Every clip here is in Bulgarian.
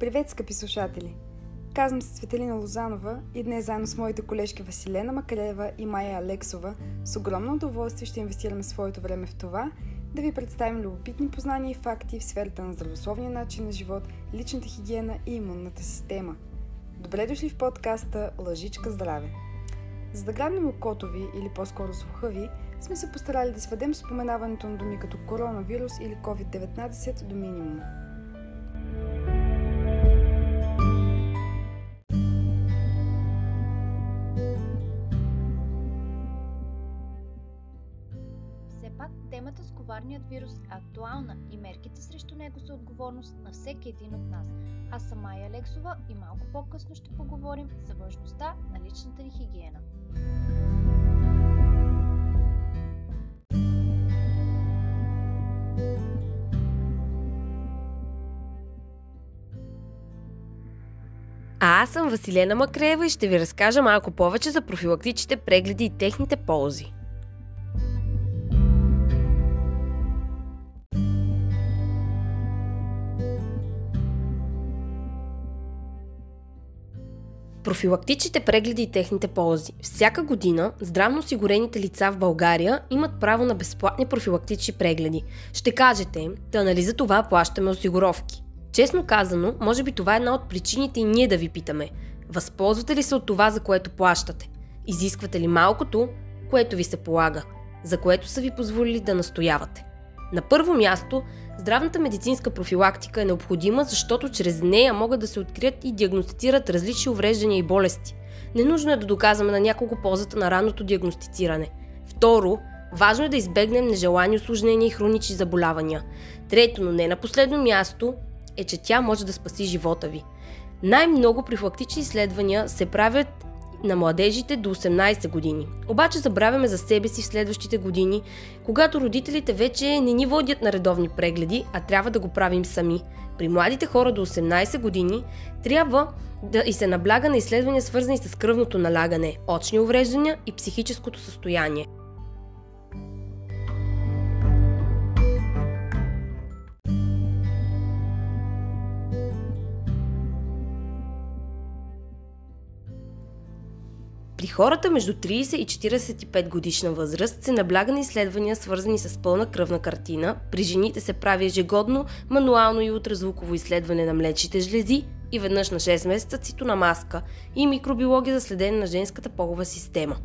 Привет, скъпи слушатели! Казвам се Светелина Лозанова и днес заедно с моите колежки Василена Макалева и Майя Алексова с огромно удоволствие ще инвестираме своето време в това да ви представим любопитни познания и факти в сферата на здравословния начин на живот, личната хигиена и имунната система. Добре дошли в подкаста Лъжичка здраве! За да грабнем окото ви или по-скоро слуха ви, сме се постарали да сведем споменаването на думи като коронавирус или COVID-19 до минимум. Коварният вирус е актуална и мерките срещу него са отговорност на всеки един от нас. Аз съм Майя Алексова и малко по-късно ще поговорим за важността на личната ни хигиена. А аз съм Василена Макреева и ще ви разкажа малко повече за профилактичните прегледи и техните ползи. Профилактичните прегледи и техните ползи. Всяка година здравно осигурените лица в България имат право на безплатни профилактични прегледи. Ще кажете да нали за това плащаме осигуровки. Честно казано, може би това е една от причините и ние да ви питаме. Възползвате ли се от това, за което плащате? Изисквате ли малкото, което ви се полага, за което са ви позволили да настоявате? На първо място, здравната медицинска профилактика е необходима, защото чрез нея могат да се открият и диагностицират различни увреждания и болести. Ненужно е да доказваме на няколко ползата на ранното диагностициране. Второ, важно е да избегнем нежелани осложнения и хронични заболявания. Трето, но не на последно място, е, че тя може да спаси живота ви. Най-много профилактични изследвания се правят на младежите до 18 години. Обаче забравяме за себе си в следващите години, когато родителите вече не ни водят на редовни прегледи, а трябва да го правим сами. При младите хора до 18 години трябва да и се набляга на изследвания свързани с кръвното налягане, очни увреждания и психическото състояние. При хората между 30 и 45 годишна възраст се набляга на изследвания, свързани с пълна кръвна картина. При жените се прави ежегодно мануално и ултразвуково изследване на млечните жлези и веднъж на 6 месеца цитона маска и микробиология за следене на женската полова система.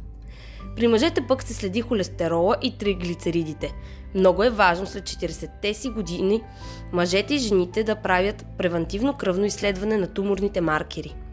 При мъжете пък се следи холестерола и триглицеридите. Много е важно след 40-те си години мъжете и жените да правят превентивно кръвно изследване на туморните маркери –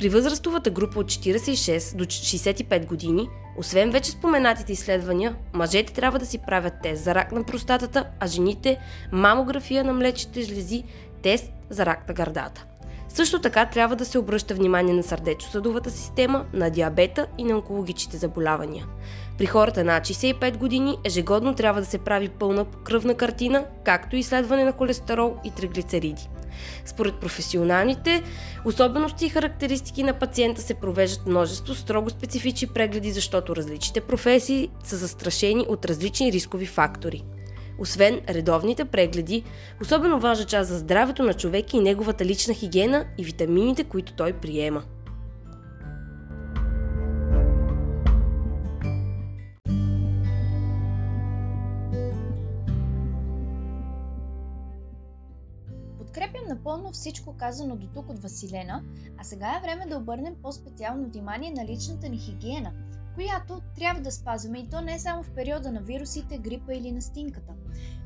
при възрастовата група от 46 до 65 години, освен вече споменатите изследвания, мъжете трябва да си правят тест за рак на простатата, а жените – мамография на млечните жлези, тест за рак на гърдата. Също така трябва да се обръща внимание на сърдечно-съдовата система, на диабета и на онкологичните заболявания. При хората над 65 години ежегодно трябва да се прави пълна кръвна картина, както и изследване на холестерол и триглицериди. Според професионалните особености и характеристики на пациента се провеждат множество строго специфични прегледи, защото различните професии са застрашени от различни рискови фактори. Освен редовните прегледи, особено важна част за здравето на човек и неговата лична хигиена и витамините, които той приема. Напълно всичко казано до тук от Василена, а сега е време да обърнем по-специално внимание на личната ни хигиена, която трябва да спазваме и то не само в периода на вирусите, грипа или настинката.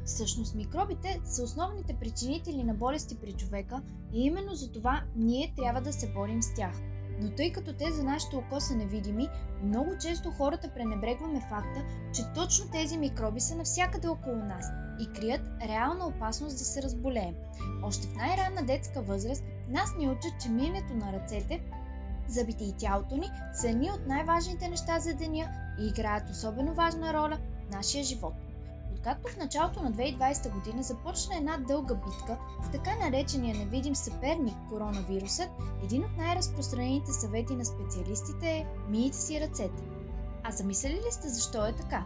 Всъщност микробите са основните причинители на болести при човека и именно за това ние трябва да се борим с тях. Но тъй като те за нашето око са невидими, много често хората пренебрегваме факта, че точно тези микроби са навсякъде около нас и крият реална опасност да се разболеем. Още в най-ранна детска възраст нас ни учат, че миенето на ръцете, зъбите и тялото ни са едни от най-важните неща за деня и играят особено важна роля в нашия живот. Откакто в началото на 2020 година започна една дълга битка с така наречения невидим съперник коронавирусът, един от най-разпространените съвети на специалистите е мийте си ръцете. А замислили ли сте защо е така?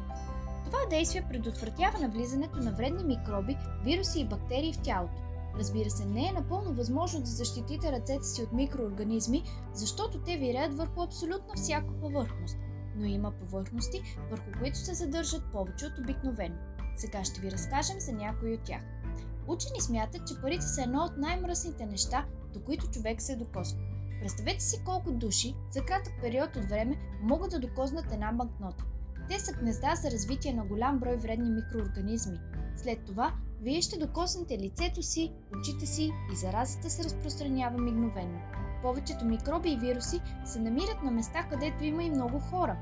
Това действие предотвратява навлизането на вредни микроби, вируси и бактерии в тялото. Разбира се, не е напълно възможно да защитите ръцете си от микроорганизми, защото те виреят върху абсолютно всяка повърхност. Но има повърхности, върху които се задържат повече от обикновено. Сега ще ви разкажем за някои от тях. Учени смятат, че парите са едно от най-мръсните неща, до които човек се докосва. Представете си колко души за кратък период от време могат да докоснат една банкнота. Те са гнезда за развитие на голям брой вредни микроорганизми. След това вие ще докоснете лицето си, очите си и заразата се разпространява мигновенно. Повечето микроби и вируси се намират на места, където има и много хора.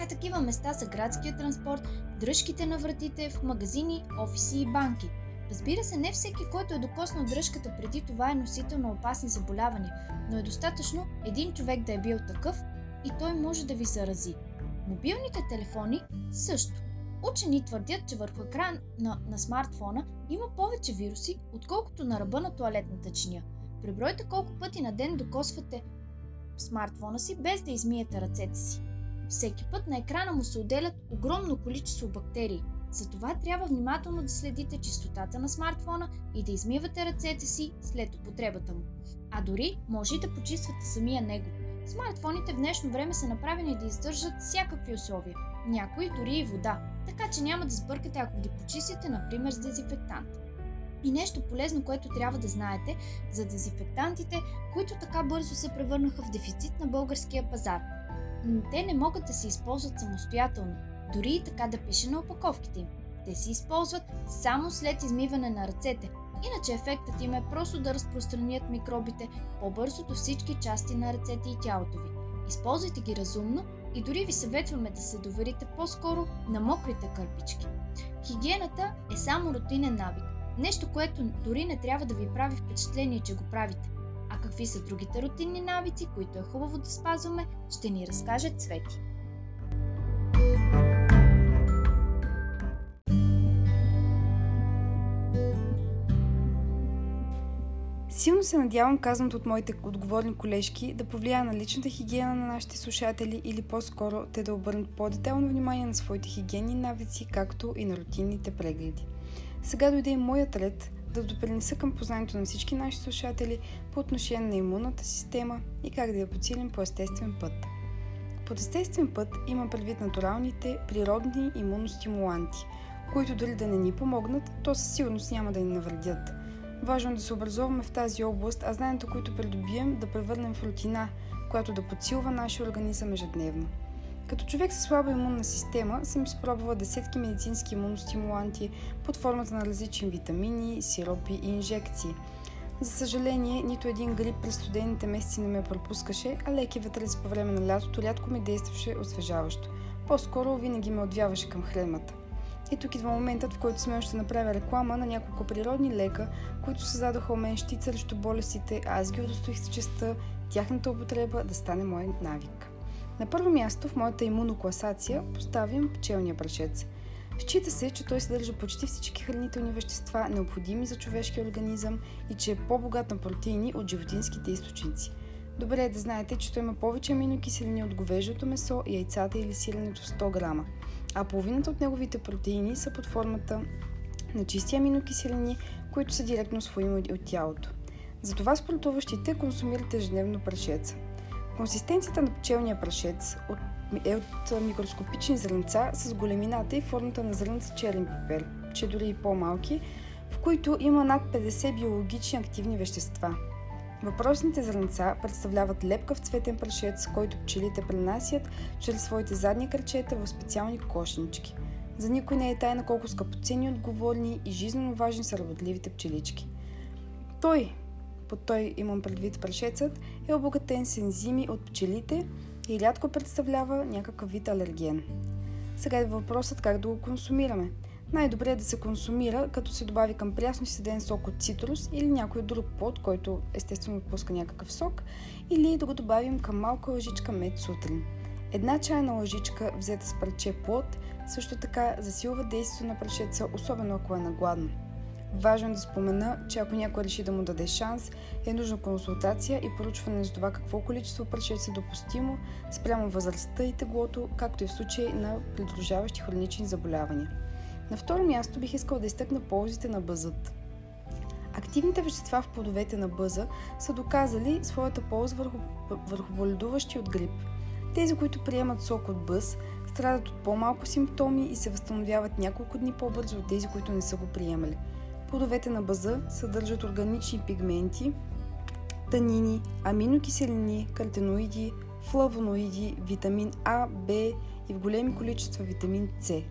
А такива места са градския транспорт, дръжките на вратите, в магазини, офиси и банки. Разбира се, не всеки, който е докоснал дръжката преди това е носител на опасни заболявания, но е достатъчно един човек да е бил такъв и той може да ви зарази. Мобилните телефони също. Учени твърдят, че върху екран на, на смартфона има повече вируси, отколкото на ръба на туалетната чиния. Пребройте колко пъти на ден докосвате смартфона си без да измиете ръцете си. Всеки път на екрана му се отделят огромно количество бактерии. Затова трябва внимателно да следите чистотата на смартфона и да измивате ръцете си след употребата му. А дори може и да почиствате самия него. Смартфоните в днешно време са направени да издържат всякакви условия, някои дори и вода, така че няма да сбъркате ако ги почистите, например с дезинфектант. И нещо полезно, което трябва да знаете за дезинфектантите, които така бързо се превърнаха в дефицит на българския пазар. Те не могат да се използват самостоятелно, дори и така да пише на опаковките им. Те се използват само след измиване на ръцете, иначе ефектът им е просто да разпространят микробите по-бързо до всички части на ръцете и тялото ви. Използвайте ги разумно и дори ви съветваме да се доверите по-скоро на мокрите кърпички. Хигиената е само рутинен навик, нещо, което дори не трябва да ви прави впечатление, че го правите. А какви са другите рутинни навици, които е хубаво да спазваме, ще ни разкаже Цвети. Силно се надявам казаното от моите отговорни колежки да повлияе на личната хигиена на нашите слушатели или по-скоро те да обърнат по-детайлно внимание на своите хигиенни навици, както и на рутинните прегледи. Сега дойде и моят ред да допринеса към познанието на всички наши слушатели по отношение на имунната система и как да я подсилим по естествен път. Под естествен път има предвид натуралните, природни имуностимуланти, които дори да не ни помогнат, то със сигурност няма да ни навредят – Важно е да се образуваме в тази област, а знанието, които придобием, да превърнем в рутина, която да подсилва нашия организъм ежедневно. Като човек с слаба имунна система съм изпробвала десетки медицински имуностимуланти под формата на различни витамини, сиропи и инжекции. За съжаление, нито един грип през студените месеци не ме пропускаше, а леки ветрец по време на лятото рядко ми действаше освежаващо. По-скоро винаги ме отвяваше към хремата. И тук идва моментът, в който сме ще направя реклама на няколко природни лека, които създадоха у мен щит срещу болестите, а аз ги удостоих с честа тяхната употреба да стане мой навик. На първо място в моята имунокласация поставям пчелния прашец. Счита се, че той съдържа почти всички хранителни вещества, необходими за човешкия организъм и че е по-богат на протеини от животинските източници. Добре е да знаете, че той има повече аминокиселини от говеждото месо, яйцата или сиренето в 100 грама а половината от неговите протеини са под формата на чисти аминокиселини, които са директно освоими от тялото. Затова спортуващите консумират ежедневно прашец. Консистенцията на пчелния прашец е от микроскопични зрънца с големината и формата на зрънца черен пипер, че дори и по-малки, в които има над 50 биологични активни вещества – Въпросните зрънца представляват лепкав цветен прашец, който пчелите пренасят чрез своите задни кръчета в специални кошнички. За никой не е тайна колко скъпоценни, отговорни и жизненно важни са работливите пчелички. Той, под той имам предвид прашецът, е обогатен с ензими от пчелите и рядко представлява някакъв вид алерген. Сега е въпросът как да го консумираме – най-добре е да се консумира, като се добави към прясно седен сок от цитрус или някой друг плод, който естествено отпуска някакъв сок, или да го добавим към малка лъжичка мед сутрин. Една чайна лъжичка, взета с парче плод, също така засилва действието на прашеца, особено ако е нагладно. Важно е да спомена, че ако някой реши да му даде шанс, е нужна консултация и поручване за това какво количество прашец е допустимо спрямо възрастта и теглото, както и в случай на придружаващи хронични заболявания. На второ място бих искал да изтъкна ползите на бъзът. Активните вещества в плодовете на бъза са доказали своята полза върху, върху боледуващи от грип. Тези, които приемат сок от бъз, страдат от по-малко симптоми и се възстановяват няколко дни по-бързо от тези, които не са го приемали. Плодовете на бъза съдържат органични пигменти, танини, аминокиселини, картеноиди, флавоноиди, витамин А, Б и в големи количества витамин С.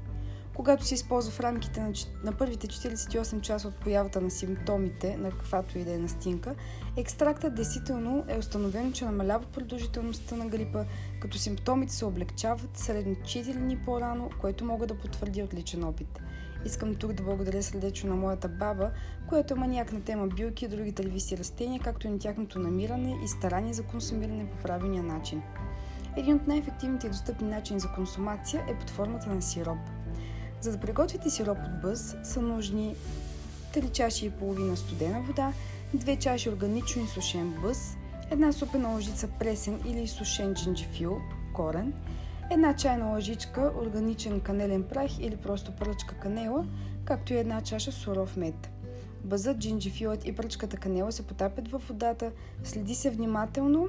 Когато се използва в рамките на, на първите 48 часа от появата на симптомите на каквато и да е настинка, екстрактът действително е установено, че намалява продължителността на грипа, като симптомите се облегчават средно 4 дни по-рано, което мога да потвърди от личен опит. Искам тук да благодаря сърдечно на моята баба, която е маняк на тема билки и други тървиси растения, както и на тяхното намиране и старание за консумиране по правилния начин. Един от най-ефективните и достъпни начини за консумация е под формата на сироп. За да приготвите сироп от бъз са нужни 3 чаши и половина студена вода, 2 чаши органично изсушен бъз, една супена лъжица пресен или изсушен джинджифил, корен, една чайна лъжичка органичен канелен прах или просто пръчка канела, както и една чаша суров мед. Бъзът, джинджифилът и пръчката канела се потапят във водата, следи се внимателно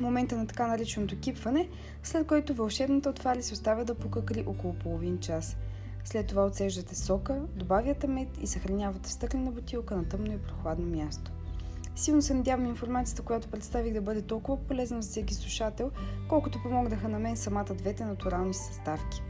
момента на така нареченото кипване, след което вълшебната отвали се оставя да покакри около половин час. След това отсеждате сока, добавяте мед и съхранявате в стъклена бутилка на тъмно и прохладно място. Силно се надявам информацията, която представих да бъде толкова полезна за всеки слушател, колкото помогнаха на мен самата двете натурални съставки.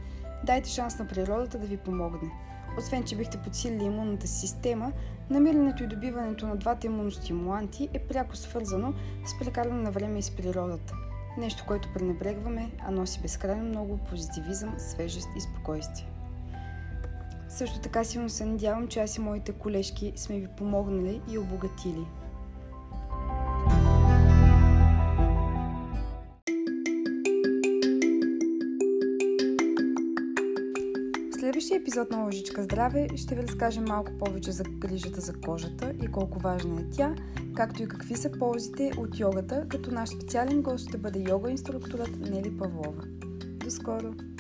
Дайте шанс на природата да ви помогне. Освен, че бихте подсилили имунната система, намирането и добиването на двата имуностимуланти е пряко свързано с прекарване на време и с природата. Нещо, което пренебрегваме, а носи безкрайно много позитивизъм, свежест и спокойствие. Също така силно се надявам, че аз и моите колежки сме ви помогнали и обогатили. Следващия епизод на Лъжичка здраве ще ви разкажем малко повече за грижата за кожата и колко важна е тя, както и какви са ползите от йогата, като наш специален гост ще бъде йога инструкторът Нели Павлова. До скоро!